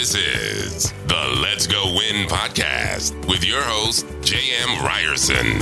This is the Let's Go Win podcast with your host, J.M. Ryerson.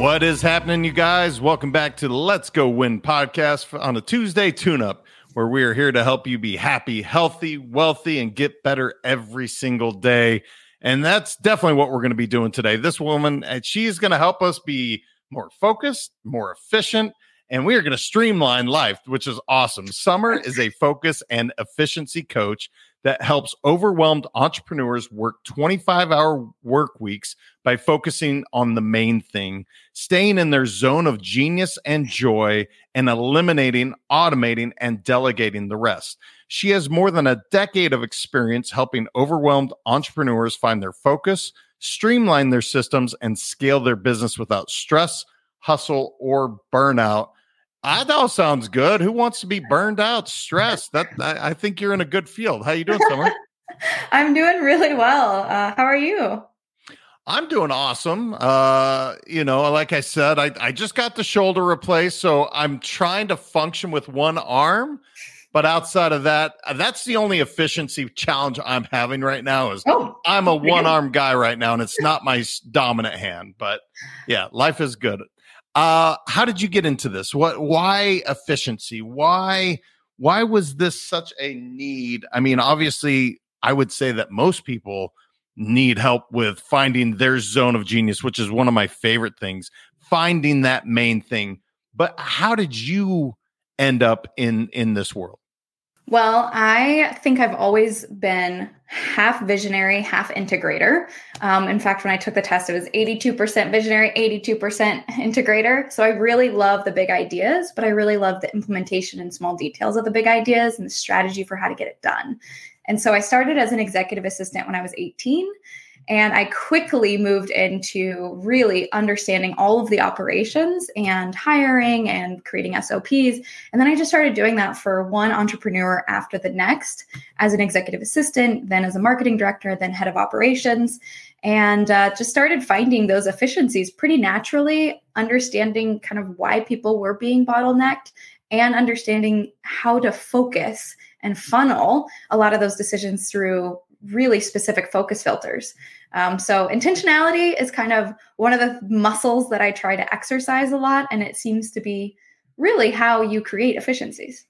What is happening, you guys? Welcome back to the Let's Go Win podcast on a Tuesday tune up, where we are here to help you be happy, healthy, wealthy, and get better every single day. And that's definitely what we're going to be doing today. This woman, and she's going to help us be more focused, more efficient, and we are going to streamline life, which is awesome. Summer is a focus and efficiency coach that helps overwhelmed entrepreneurs work 25 hour work weeks by focusing on the main thing, staying in their zone of genius and joy, and eliminating, automating, and delegating the rest. She has more than a decade of experience helping overwhelmed entrepreneurs find their focus, streamline their systems, and scale their business without stress, hustle, or burnout. That all sounds good. Who wants to be burned out, stressed? That I, I think you're in a good field. How are you doing, Summer? I'm doing really well. Uh, how are you? I'm doing awesome. Uh, you know, like I said, I, I just got the shoulder replaced, so I'm trying to function with one arm. But outside of that, uh, that's the only efficiency challenge I'm having right now. Is oh, I'm a one arm guy right now, and it's not my dominant hand. But yeah, life is good. Uh, how did you get into this? What? Why efficiency? Why? Why was this such a need? I mean, obviously, I would say that most people need help with finding their zone of genius, which is one of my favorite things. Finding that main thing. But how did you end up in in this world? Well, I think I've always been half visionary, half integrator. Um, in fact, when I took the test, it was 82% visionary, 82% integrator. So I really love the big ideas, but I really love the implementation and small details of the big ideas and the strategy for how to get it done. And so I started as an executive assistant when I was 18. And I quickly moved into really understanding all of the operations and hiring and creating SOPs. And then I just started doing that for one entrepreneur after the next as an executive assistant, then as a marketing director, then head of operations. And uh, just started finding those efficiencies pretty naturally, understanding kind of why people were being bottlenecked and understanding how to focus and funnel a lot of those decisions through really specific focus filters. Um, so, intentionality is kind of one of the muscles that I try to exercise a lot, and it seems to be really how you create efficiencies.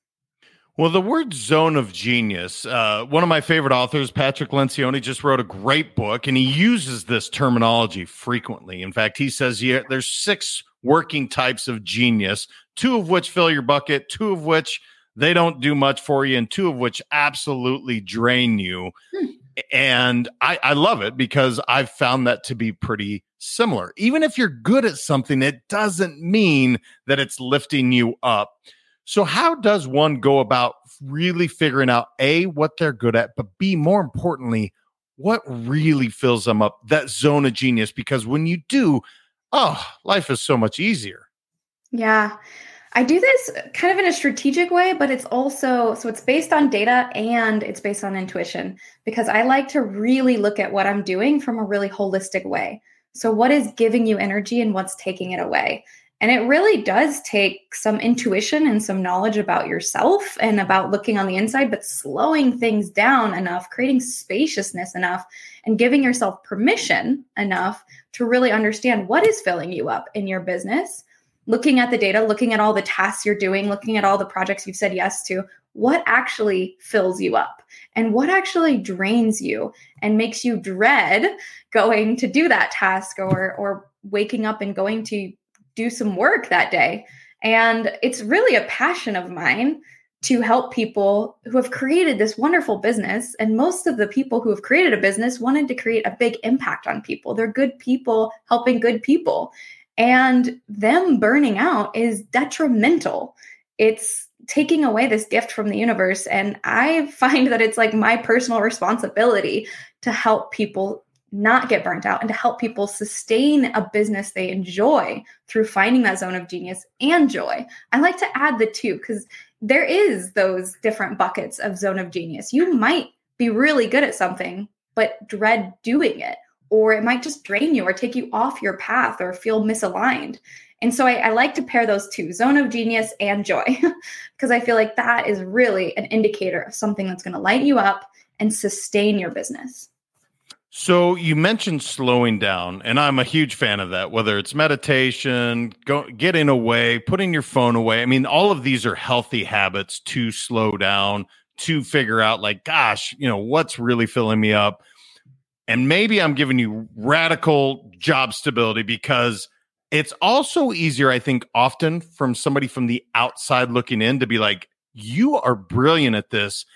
Well, the word zone of genius, uh, one of my favorite authors, Patrick Lencioni, just wrote a great book and he uses this terminology frequently. In fact, he says yeah, there's six working types of genius, two of which fill your bucket, two of which they don't do much for you, and two of which absolutely drain you. Hmm. And I, I love it because I've found that to be pretty similar. Even if you're good at something, it doesn't mean that it's lifting you up. So, how does one go about really figuring out A, what they're good at, but B, more importantly, what really fills them up, that zone of genius? Because when you do, oh, life is so much easier. Yeah. I do this kind of in a strategic way, but it's also so it's based on data and it's based on intuition because I like to really look at what I'm doing from a really holistic way. So, what is giving you energy and what's taking it away? And it really does take some intuition and some knowledge about yourself and about looking on the inside, but slowing things down enough, creating spaciousness enough, and giving yourself permission enough to really understand what is filling you up in your business looking at the data, looking at all the tasks you're doing, looking at all the projects you've said yes to, what actually fills you up and what actually drains you and makes you dread going to do that task or or waking up and going to do some work that day. And it's really a passion of mine to help people who have created this wonderful business. And most of the people who have created a business wanted to create a big impact on people. They're good people helping good people. And them burning out is detrimental. It's taking away this gift from the universe. And I find that it's like my personal responsibility to help people not get burnt out and to help people sustain a business they enjoy through finding that zone of genius and joy. I like to add the two because there is those different buckets of zone of genius. You might be really good at something, but dread doing it or it might just drain you or take you off your path or feel misaligned. And so I, I like to pair those two zone of genius and joy because I feel like that is really an indicator of something that's going to light you up and sustain your business. So you mentioned slowing down, and I'm a huge fan of that. Whether it's meditation, go, getting away, putting your phone away. I mean, all of these are healthy habits to slow down, to figure out, like, gosh, you know, what's really filling me up. And maybe I'm giving you radical job stability because it's also easier, I think, often from somebody from the outside looking in to be like, you are brilliant at this.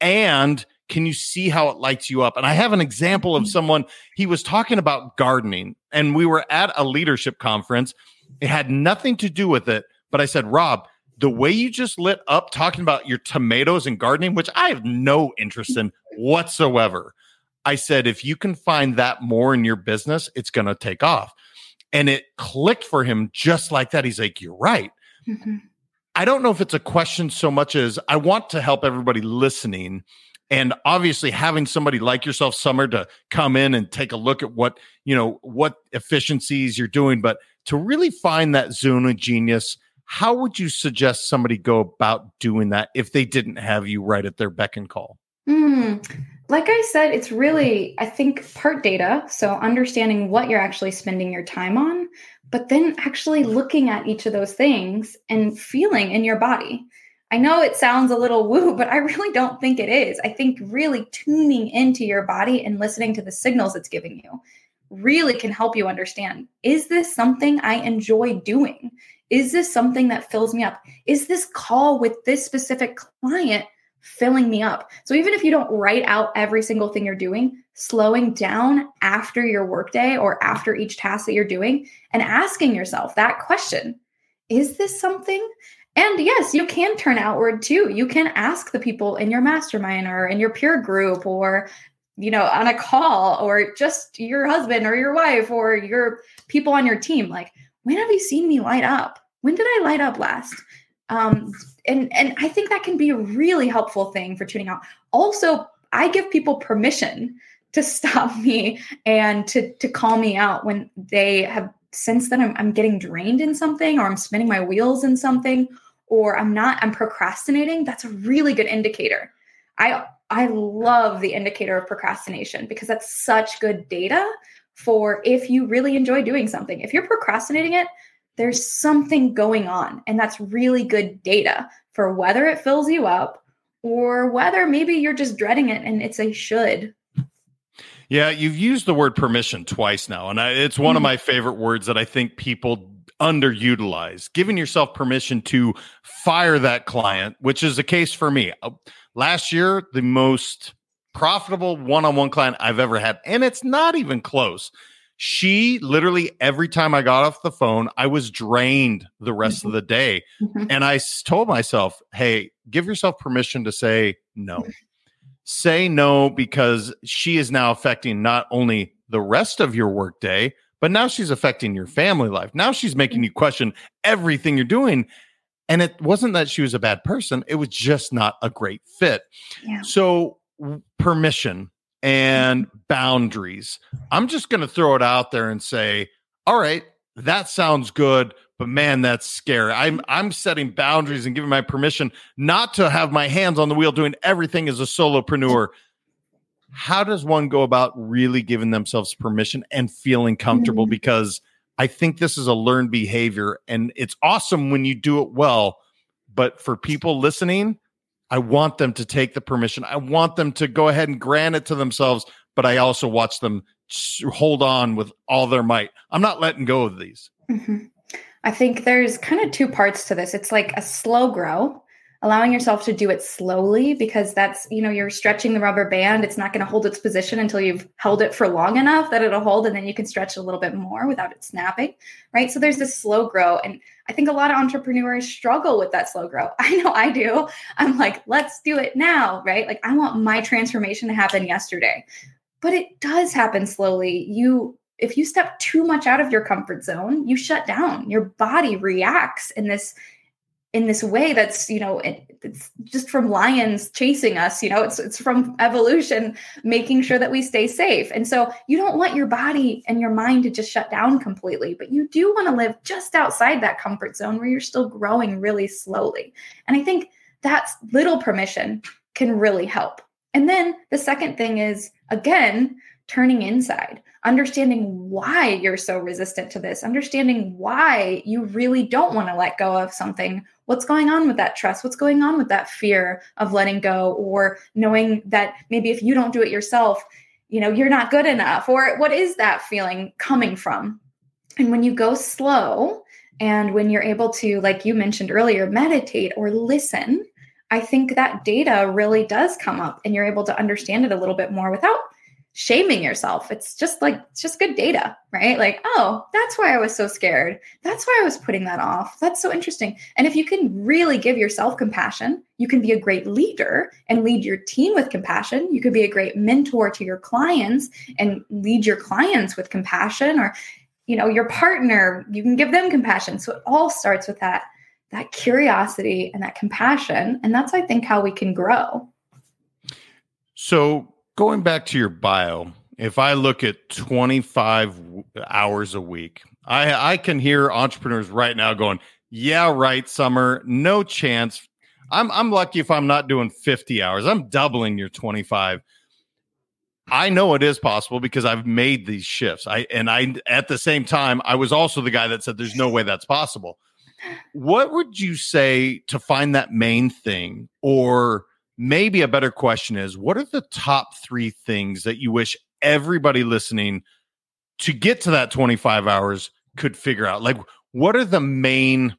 And can you see how it lights you up? And I have an example of mm-hmm. someone, he was talking about gardening, and we were at a leadership conference. It had nothing to do with it, but I said, Rob, the way you just lit up talking about your tomatoes and gardening, which I have no interest in whatsoever. I said, if you can find that more in your business, it's going to take off. And it clicked for him just like that. He's like, You're right. Mm-hmm. I don't know if it's a question so much as I want to help everybody listening and obviously having somebody like yourself summer to come in and take a look at what you know what efficiencies you're doing but to really find that zone of genius how would you suggest somebody go about doing that if they didn't have you right at their beck and call mm, like i said it's really i think part data so understanding what you're actually spending your time on but then actually looking at each of those things and feeling in your body I know it sounds a little woo, but I really don't think it is. I think really tuning into your body and listening to the signals it's giving you really can help you understand is this something I enjoy doing? Is this something that fills me up? Is this call with this specific client filling me up? So even if you don't write out every single thing you're doing, slowing down after your workday or after each task that you're doing and asking yourself that question is this something and yes, you can turn outward too. You can ask the people in your mastermind or in your peer group or you know, on a call or just your husband or your wife or your people on your team like, when have you seen me light up? When did I light up last? Um and and I think that can be a really helpful thing for tuning out. Also, I give people permission to stop me and to to call me out when they have sensed that I'm, I'm getting drained in something or I'm spinning my wheels in something or I'm not, I'm procrastinating, that's a really good indicator. I I love the indicator of procrastination because that's such good data for if you really enjoy doing something. If you're procrastinating it, there's something going on. And that's really good data for whether it fills you up or whether maybe you're just dreading it and it's a should. Yeah, you've used the word permission twice now. And I, it's one mm-hmm. of my favorite words that I think people underutilized, giving yourself permission to fire that client, which is the case for me. Uh, last year, the most profitable one on one client I've ever had, and it's not even close. She literally, every time I got off the phone, I was drained the rest mm-hmm. of the day. Mm-hmm. And I told myself, hey, give yourself permission to say no. say no because she is now affecting not only the rest of your workday, but now she's affecting your family life. Now she's making you question everything you're doing. And it wasn't that she was a bad person, it was just not a great fit. Yeah. So, permission and boundaries. I'm just going to throw it out there and say, all right, that sounds good, but man, that's scary. I'm I'm setting boundaries and giving my permission not to have my hands on the wheel doing everything as a solopreneur how does one go about really giving themselves permission and feeling comfortable? Mm-hmm. Because I think this is a learned behavior and it's awesome when you do it well. But for people listening, I want them to take the permission. I want them to go ahead and grant it to themselves, but I also watch them hold on with all their might. I'm not letting go of these. Mm-hmm. I think there's kind of two parts to this. It's like a slow grow allowing yourself to do it slowly because that's you know you're stretching the rubber band. It's not going to hold its position until you've held it for long enough that it'll hold and then you can stretch a little bit more without it snapping right? So there's this slow grow and i think a lot of entrepreneurs struggle with that slow grow. I know i do. I'm like let's do it now right? Like i want my transformation to happen yesterday. But it does happen slowly. You if you step too much out of your comfort zone you shut down. Your body reacts in this in this way that's you know it, it's just from lions chasing us you know it's it's from evolution making sure that we stay safe. And so you don't want your body and your mind to just shut down completely but you do want to live just outside that comfort zone where you're still growing really slowly. And i think that little permission can really help. And then the second thing is again turning inside understanding why you're so resistant to this, understanding why you really don't want to let go of something. What's going on with that trust? What's going on with that fear of letting go or knowing that maybe if you don't do it yourself, you know, you're not good enough or what is that feeling coming from? And when you go slow and when you're able to like you mentioned earlier, meditate or listen, I think that data really does come up and you're able to understand it a little bit more without shaming yourself. It's just like, it's just good data, right? Like, oh, that's why I was so scared. That's why I was putting that off. That's so interesting. And if you can really give yourself compassion, you can be a great leader and lead your team with compassion. You could be a great mentor to your clients and lead your clients with compassion or, you know, your partner, you can give them compassion. So it all starts with that that curiosity and that compassion and that's i think how we can grow so Going back to your bio, if I look at 25 hours a week, I, I can hear entrepreneurs right now going, Yeah, right, Summer, no chance. I'm, I'm lucky if I'm not doing 50 hours. I'm doubling your 25. I know it is possible because I've made these shifts. I and I at the same time I was also the guy that said there's no way that's possible. What would you say to find that main thing or maybe a better question is what are the top three things that you wish everybody listening to get to that 25 hours could figure out? Like what are the main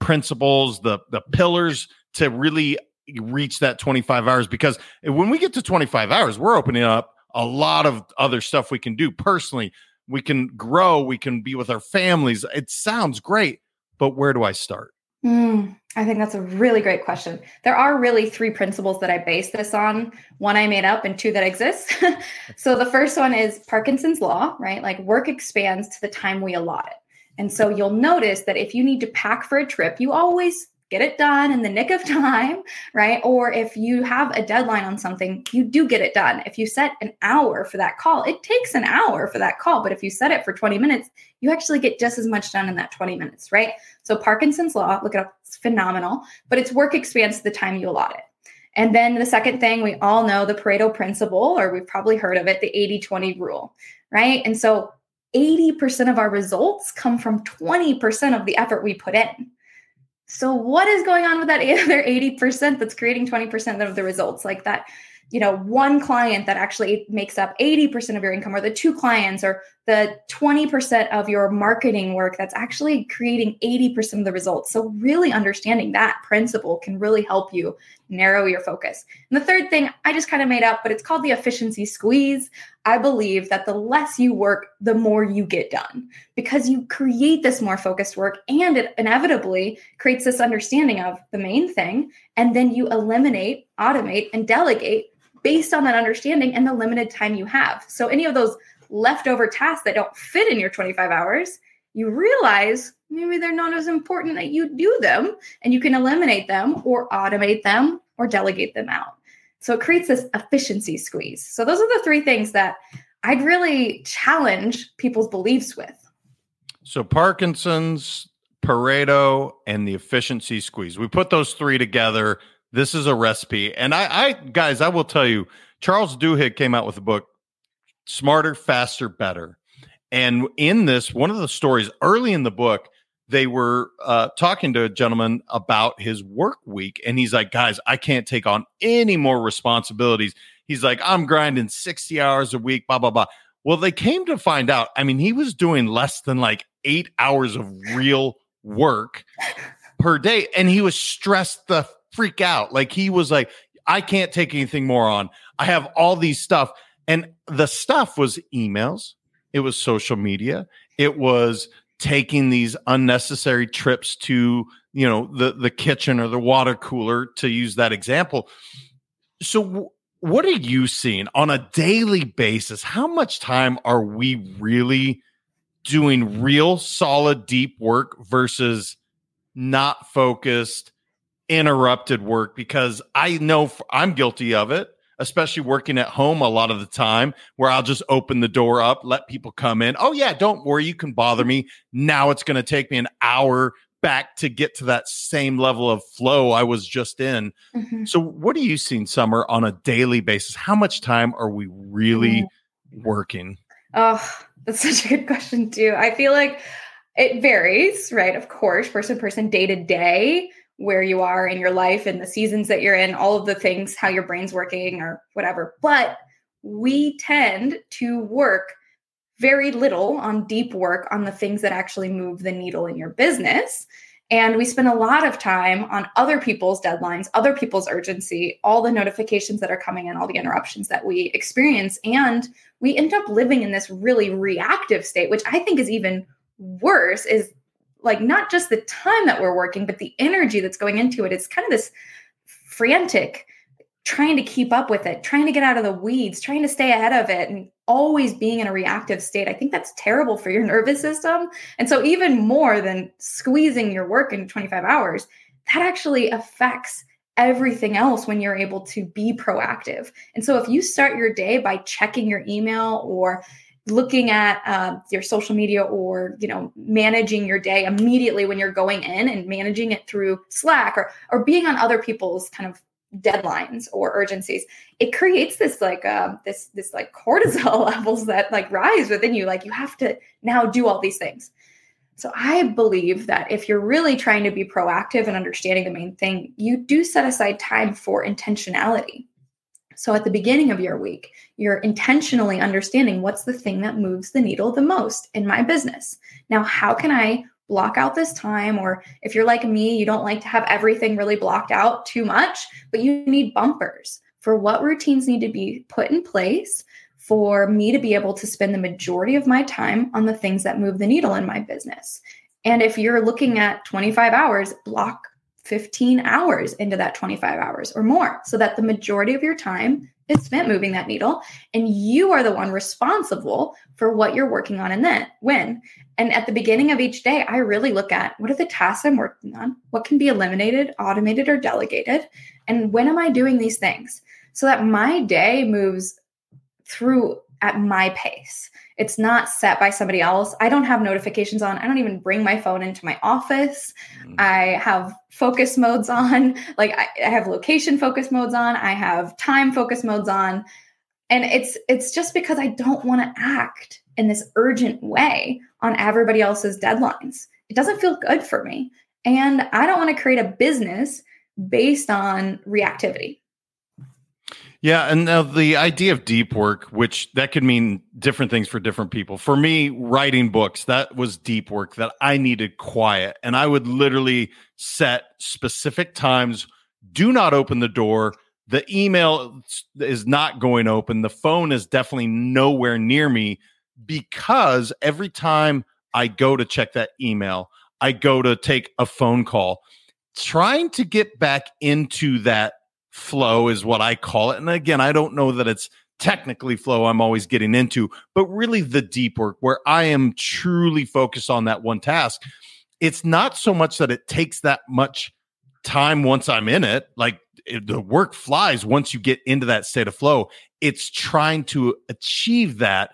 principles the the pillars to really reach that 25 hours? Because when we get to 25 hours we're opening up a lot of other stuff we can do personally. We can grow we can be with our families. It sounds great but where do i start Mm, I think that's a really great question. There are really three principles that I base this on one I made up and two that exist. so the first one is Parkinson's law, right? Like work expands to the time we allot it. And so you'll notice that if you need to pack for a trip, you always get it done in the nick of time, right? Or if you have a deadline on something, you do get it done. If you set an hour for that call, it takes an hour for that call. But if you set it for 20 minutes, you actually get just as much done in that 20 minutes, right? So Parkinson's law, look it up, it's phenomenal, but its work expands the time you allot it. And then the second thing, we all know the Pareto principle, or we've probably heard of it, the 80 20 rule, right? And so 80% of our results come from 20% of the effort we put in. So, what is going on with that other 80% that's creating 20% of the results? Like that, you know, one client that actually makes up 80% of your income, or the two clients, or the 20% of your marketing work that's actually creating 80% of the results. So, really understanding that principle can really help you narrow your focus. And the third thing I just kind of made up, but it's called the efficiency squeeze. I believe that the less you work, the more you get done because you create this more focused work and it inevitably creates this understanding of the main thing. And then you eliminate, automate, and delegate based on that understanding and the limited time you have. So, any of those leftover tasks that don't fit in your 25 hours, you realize maybe they're not as important that you do them and you can eliminate them or automate them or delegate them out. So it creates this efficiency squeeze. So those are the three things that I'd really challenge people's beliefs with. So Parkinson's, Pareto, and the efficiency squeeze. We put those three together. This is a recipe. And I, I guys, I will tell you, Charles Duhigg came out with a book, Smarter, Faster, Better. And in this, one of the stories early in the book, they were uh, talking to a gentleman about his work week. And he's like, guys, I can't take on any more responsibilities. He's like, I'm grinding 60 hours a week, blah, blah, blah. Well, they came to find out, I mean, he was doing less than like eight hours of real work per day. And he was stressed the freak out. Like he was like, I can't take anything more on. I have all these stuff. And the stuff was emails, it was social media, it was taking these unnecessary trips to you know the the kitchen or the water cooler to use that example. So w- what are you seeing on a daily basis? How much time are we really doing real solid deep work versus not focused, interrupted work? Because I know I'm guilty of it, especially working at home a lot of the time where I'll just open the door up, let people come in. Oh, yeah, don't worry, you can bother me. Now it's going to take me an hour back to get to that same level of flow I was just in. Mm-hmm. So, what are you seeing, Summer, on a daily basis? How much time are we really mm-hmm. working? Oh, that's such a good question, too. I feel like it varies, right? Of course, person to person, day to day, where you are in your life and the seasons that you're in, all of the things, how your brain's working or whatever. But we tend to work very little on deep work on the things that actually move the needle in your business. And we spend a lot of time on other people's deadlines, other people's urgency, all the notifications that are coming in, all the interruptions that we experience. And we end up living in this really reactive state, which I think is even worse, is like not just the time that we're working, but the energy that's going into it. It's kind of this frantic trying to keep up with it, trying to get out of the weeds, trying to stay ahead of it, and always being in a reactive state. I think that's terrible for your nervous system. And so, even more than squeezing your work in 25 hours, that actually affects everything else when you're able to be proactive. And so, if you start your day by checking your email or looking at uh, your social media or you know managing your day immediately when you're going in and managing it through slack or or being on other people's kind of deadlines or urgencies it creates this like uh, this this like cortisol levels that like rise within you. Like you have to now do all these things. So i believe that if you're really trying to be proactive and understanding the main thing you do set aside time for intentionality so at the beginning of your week you're intentionally understanding what's the thing that moves the needle the most in my business now how can i block out this time. Or if you're like me, you don't like to have everything really blocked out too much, but you need bumpers for what routines need to be put in place for me to be able to spend the majority of my time on the things that move the needle in my business. And if you're looking at 25 hours, block 15 hours into that 25 hours or more so that the majority of your time is spent moving that needle and you are the one responsible for what you're working on and then when and at the beginning of each day, I really look at what are the tasks I'm working on? What can be eliminated, automated, or delegated? And when am I doing these things? So that my day moves through at my pace. It's not set by somebody else. I don't have notifications on. I don't even bring my phone into my office. Mm-hmm. I have focus modes on. Like I, I have location focus modes on. I have time focus modes on. And it's it's just because I don't want to act in this urgent way on everybody else's deadlines. It doesn't feel good for me. And I don't want to create a business based on reactivity. Yeah, and now the idea of deep work, which that could mean different things for different people. For me, writing books, that was deep work that I needed quiet. And I would literally set specific times, do not open the door. The email is not going open. The phone is definitely nowhere near me because every time I go to check that email, I go to take a phone call, trying to get back into that flow is what I call it. And again, I don't know that it's technically flow I'm always getting into, but really the deep work where I am truly focused on that one task. It's not so much that it takes that much time once I'm in it, like it, the work flies once you get into that state of flow. It's trying to achieve that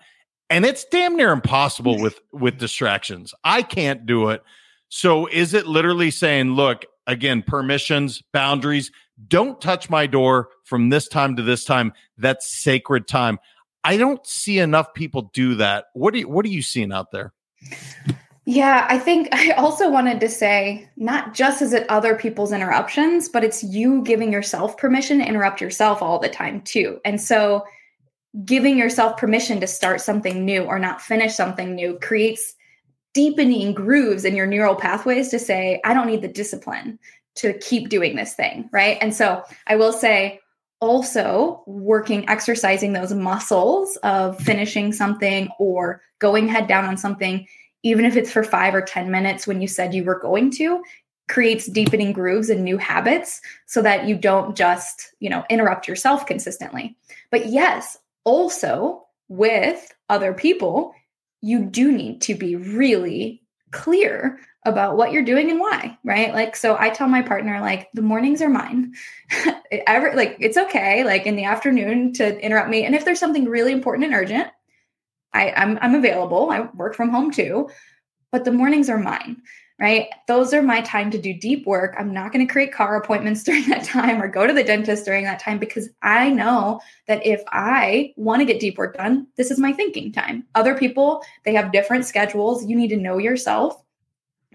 and it's damn near impossible with with distractions. I can't do it. So is it literally saying, look, again, permissions, boundaries, don't touch my door from this time to this time. That's sacred time. I don't see enough people do that. What are you, what are you seeing out there? Yeah, I think I also wanted to say not just is it other people's interruptions, but it's you giving yourself permission to interrupt yourself all the time too. And so giving yourself permission to start something new or not finish something new creates deepening grooves in your neural pathways to say, I don't need the discipline to keep doing this thing. Right. And so I will say, also working, exercising those muscles of finishing something or going head down on something, even if it's for five or 10 minutes when you said you were going to, creates deepening grooves and new habits so that you don't just, you know, interrupt yourself consistently. But yes, also with other people, you do need to be really clear about what you're doing and why, right? Like, so I tell my partner, like, the mornings are mine. Ever, like, it's okay, like in the afternoon to interrupt me. And if there's something really important and urgent, I, I'm, I'm available. I work from home too, but the mornings are mine right? Those are my time to do deep work. I'm not going to create car appointments during that time or go to the dentist during that time because I know that if I want to get deep work done, this is my thinking time. Other people, they have different schedules. You need to know yourself,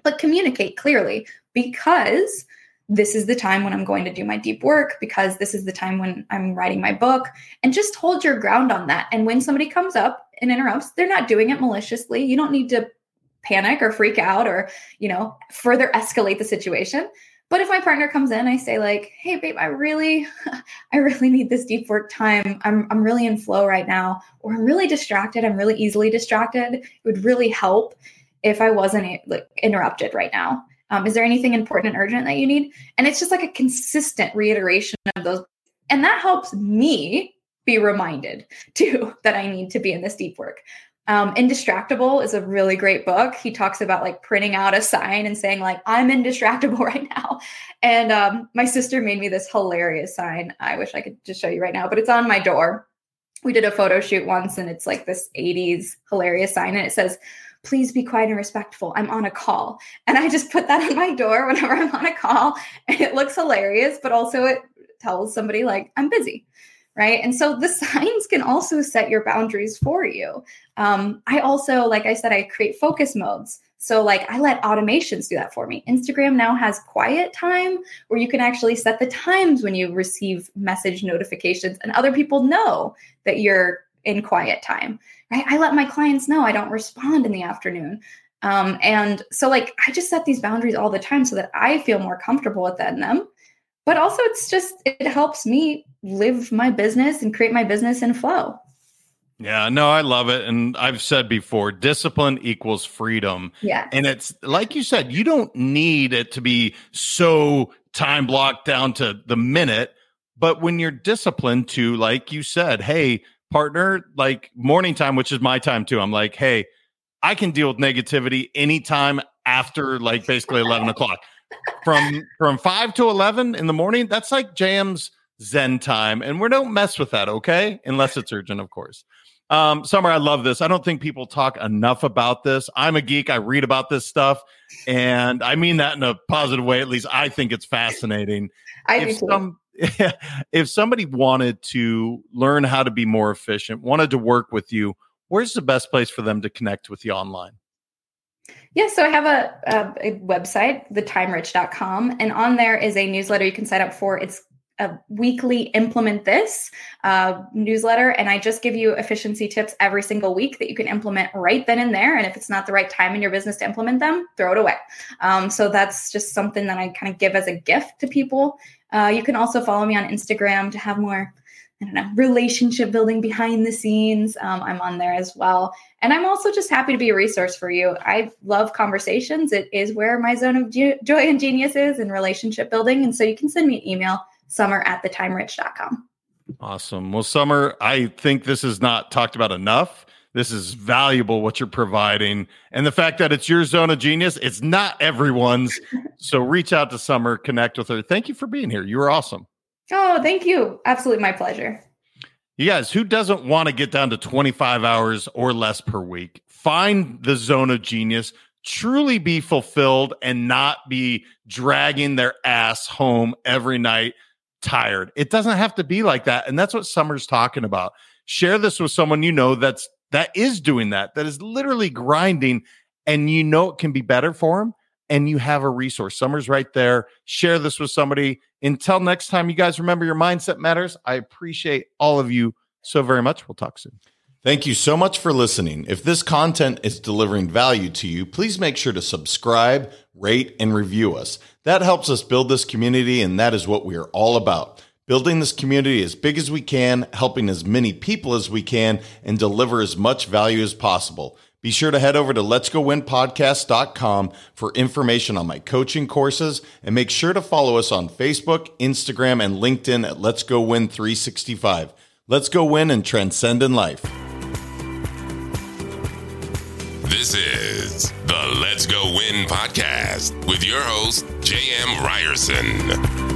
but communicate clearly because this is the time when I'm going to do my deep work because this is the time when I'm writing my book and just hold your ground on that. And when somebody comes up and interrupts, they're not doing it maliciously. You don't need to panic or freak out or, you know, further escalate the situation. But if my partner comes in, I say like, "Hey babe, I really I really need this deep work time. I'm I'm really in flow right now or I'm really distracted. I'm really easily distracted. It would really help if I wasn't like interrupted right now. Um, is there anything important and urgent that you need? And it's just like a consistent reiteration of those. And that helps me be reminded too that I need to be in this deep work. Um, Indistractable is a really great book. He talks about like printing out a sign and saying like I'm indistractable right now. And um, my sister made me this hilarious sign. I wish I could just show you right now, but it's on my door. We did a photo shoot once, and it's like this '80s hilarious sign, and it says, "Please be quiet and respectful. I'm on a call." And I just put that on my door whenever I'm on a call, and it looks hilarious, but also it tells somebody like I'm busy right? And so the signs can also set your boundaries for you. Um, I also, like I said, I create focus modes. So, like, I let automations do that for me. Instagram now has quiet time where you can actually set the times when you receive message notifications, and other people know that you're in quiet time, right? I let my clients know I don't respond in the afternoon. Um, and so, like, I just set these boundaries all the time so that I feel more comfortable within them. But also it's just it helps me live my business and create my business in flow. Yeah no i love it. And i've said before discipline equals freedom. Yeah and it's like you said you don't need it to be so time blocked down to the minute. But when you're disciplined to like you said hey partner like morning time which is my time too i'm like hey i can deal with negativity anytime after like basically 11 o'clock. From from 5 to 11 in the morning that's like jams zen time and we don't mess with that okay? Unless it's urgent of course. Um summer i love this. I don't think people talk enough about this. I'm a geek. I read about this stuff and i mean that in a positive way. At least i think it's fascinating. I if do some if somebody wanted to learn how to be more efficient wanted to work with you where's the best place for them to connect with you online yeah, so I have a, a, a website, thetimerich.com, and on there is a newsletter you can sign up for. It's a weekly implement this uh, newsletter and i just give you efficiency tips every single week that you can implement right then and there and if it's not the right time in your business to implement them throw it away um, so that's just something that i kind of give as a gift to people uh, you can also follow me on instagram to have more I don't know, relationship building behind the scenes. Um, I'm on there as well. And I'm also just happy to be a resource for you. I love conversations. It is where my zone of joy and genius is in relationship building. And so you can send me an email, summer at thetimerich.com. Awesome. Well, Summer, I think this is not talked about enough. This is valuable what you're providing. And the fact that it's your zone of genius, it's not everyone's. so reach out to Summer, connect with her. Thank you for being here. You were awesome. Oh, thank you. Absolutely my pleasure. You guys, who doesn't want to get down to 25 hours or less per week? Find the zone of genius, truly be fulfilled and not be dragging their ass home every night tired. It doesn't have to be like that. And that's what Summer's talking about. Share this with someone you know that's that is doing that, that is literally grinding and you know it can be better for them and you have a resource. Summer's right there. Share this with somebody. Until next time, you guys remember your mindset matters. I appreciate all of you so very much. We'll talk soon. Thank you so much for listening. If this content is delivering value to you, please make sure to subscribe, rate, and review us. That helps us build this community, and that is what we are all about. Building this community as big as we can, helping as many people as we can, and deliver as much value as possible. Be sure to head over to letsgowinpodcast.com for information on my coaching courses and make sure to follow us on Facebook, Instagram, and LinkedIn at Let's Go Win 365. Let's go win and transcend in life. This is the Let's Go Win podcast with your host, J.M. Ryerson.